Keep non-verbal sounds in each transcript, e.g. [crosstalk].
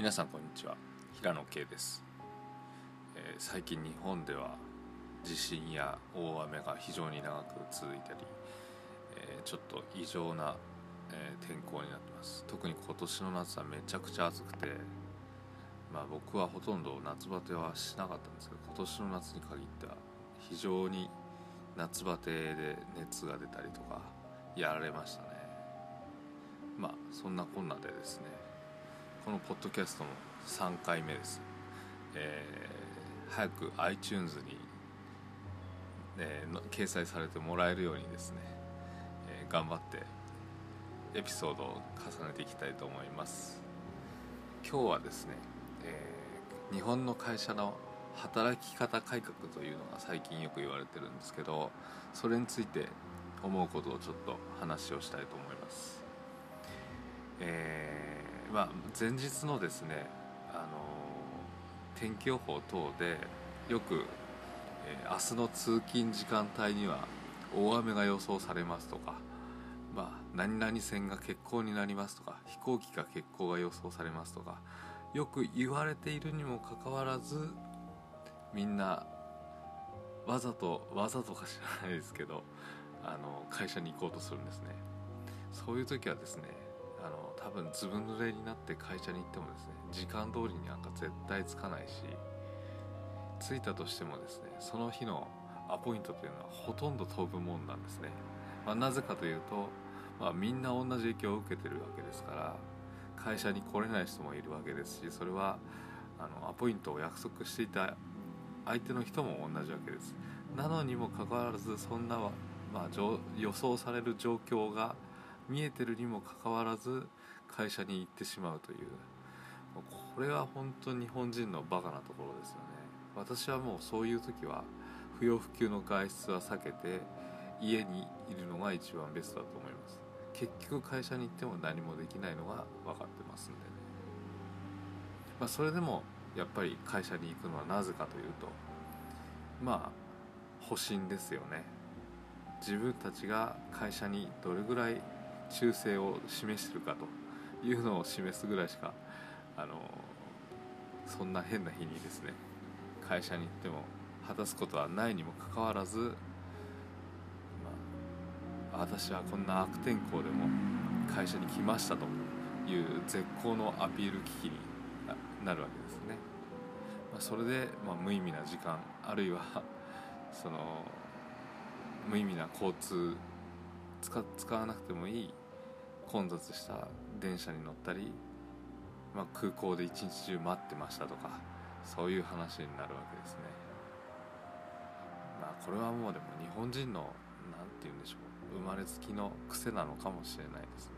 皆さんこんにちは。平野圭です、えー、最近日本では地震や大雨が非常に長く続いたり、えー、ちょっと異常な、えー、天候になってます。特に今年の夏はめちゃくちゃ暑くてまあ僕はほとんど夏バテはしなかったんですけど今年の夏に限っては非常に夏バテで熱が出たりとかやられましたね。まあそんなこんなでですねこのポッドキャストの3回目です、えー、早く iTunes に、ね、掲載されてもらえるようにですね、えー、頑張ってエピソードを重ねていきたいと思います。今日はですね、えー、日本の会社の働き方改革というのが最近よく言われてるんですけどそれについて思うことをちょっと話をしたいと思います。えーまあ、前日のですね、あの天気予報等でよく、えー、明日の通勤時間帯には大雨が予想されますとか、まあ、何々線が欠航になりますとか飛行機が欠航が予想されますとかよく言われているにもかかわらずみんなわざとわざとか知らないですけどあの会社に行こうとするんですね。そういう時はですねあの多分ずぶ濡れになって会社に行ってもですね時間通りになんか絶対つかないし着いたとしてもですねその日のアポイントというのはほとんど飛ぶもんなんですね、まあ、なぜかというと、まあ、みんな同じ影響を受けてるわけですから会社に来れない人もいるわけですしそれはあのアポイントを約束していた相手の人も同じわけです。なのにもかかわらずそんな、まあ、予想される状況が見えてるにもかかわらず会社に行ってしまうという。これは本当に日本人のバカなところですよね。私はもうそういう時は不要不急の外出は避けて家にいるのが一番ベストだと思います。結局会社に行っても何もできないのが分かってますんでね、まあ、それでもやっぱり会社に行くのはなぜかというとまあ保身ですよね。自分たちが会社にどれぐらい忠誠を示してるかというのを示すぐらいしかあのそんな変な日にですね会社に行っても果たすことはないにもかかわらず、まあ、私はこんな悪天候でも会社に来ましたという絶好のアピール危機になるわけですね。まあ、それで、まあ、無意味な時間あるいはその無意味な交通使使わなくてもいい混雑した電車に乗ったり、まあ、空港で一日中待ってましたとかそういう話になるわけですね。まあこれはもうでも日本人の何て言うんでしょう生まれつきの癖なのかもしれないですね。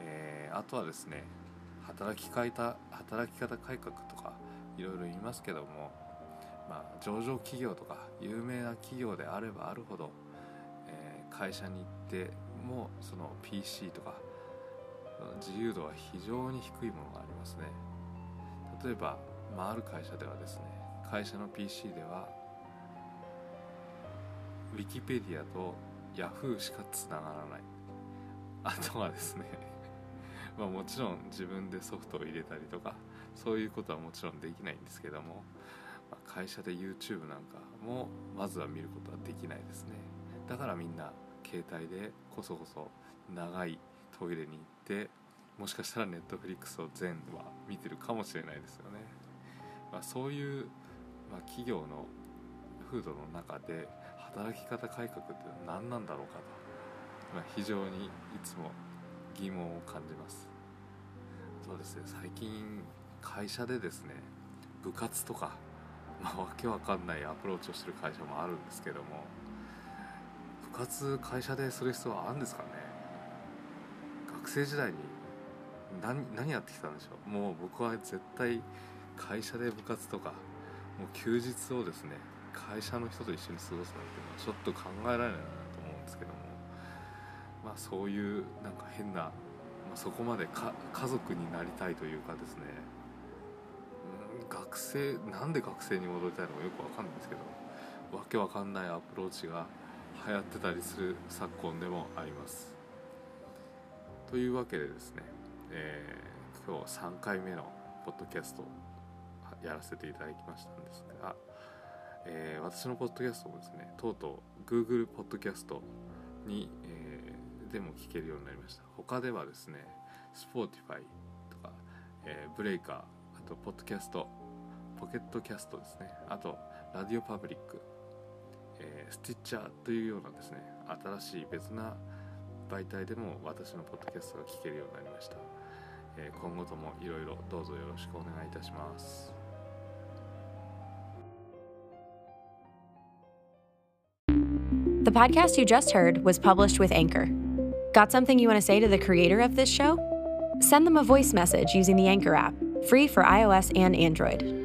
えー、あとはですね働き方働き方改革とかいろいろ言いますけどもまあ、上場企業とか有名な企業であればあるほど、会社に行ってもその PC とか自由度は非常に低いものがありますね。例えば、まあ、ある会社ではですね会社の PC ではウィキペディアと Yahoo しかつながらない。あとはですね [laughs] まあもちろん自分でソフトを入れたりとかそういうことはもちろんできないんですけども、まあ、会社で YouTube なんかもまずは見ることはできないですね。だからみんな携帯でこそこそ長いトイレに行ってもしかしたらネットフリックスを全話見てるかもしれないですよね、まあ、そういう、まあ、企業の風土の中で働き方改革って何なんだろうかと、まあ、非常にいつも疑問を感じます。そうですね。最近会社でですね部活とか、まあ、わけわかんないアプローチをしてる会社もあるんですけども。活会社でする必要はあるんですかね？学生時代に何何やってきたんでしょう？もう僕は絶対会社で部活とかもう休日をですね会社の人と一緒に過ごすなんていうのはちょっと考えられないなと思うんですけども。まあそういうなんか変な、まあ、そこまでか家族になりたいというかですね。学生なんで学生に戻りたいのかよくわかんないんですけどわけわかんないアプローチが流行ってたりする昨今でもあります。というわけでですね、えー、今日3回目のポッドキャストをやらせていただきましたんですが、えー私のポッドキャストもですねとうとう Google ポッドキャストに、えーでも聞けるようになりました。他ではですね Spotify とか、えーブレイカーあとポッドキャストポケットキャストですね。あとラディオパブリック、えースティッチャーというようなですね新しい別な媒体でも私のポッドキャストが聞けるようになりました、えー今後ともいろいろどうぞよろしくお願いいたします The podcast you just heard was published with Anchor. Got something you want to say to the creator of this show? Send them a voice message using the Anchor app, free for iOS and Android.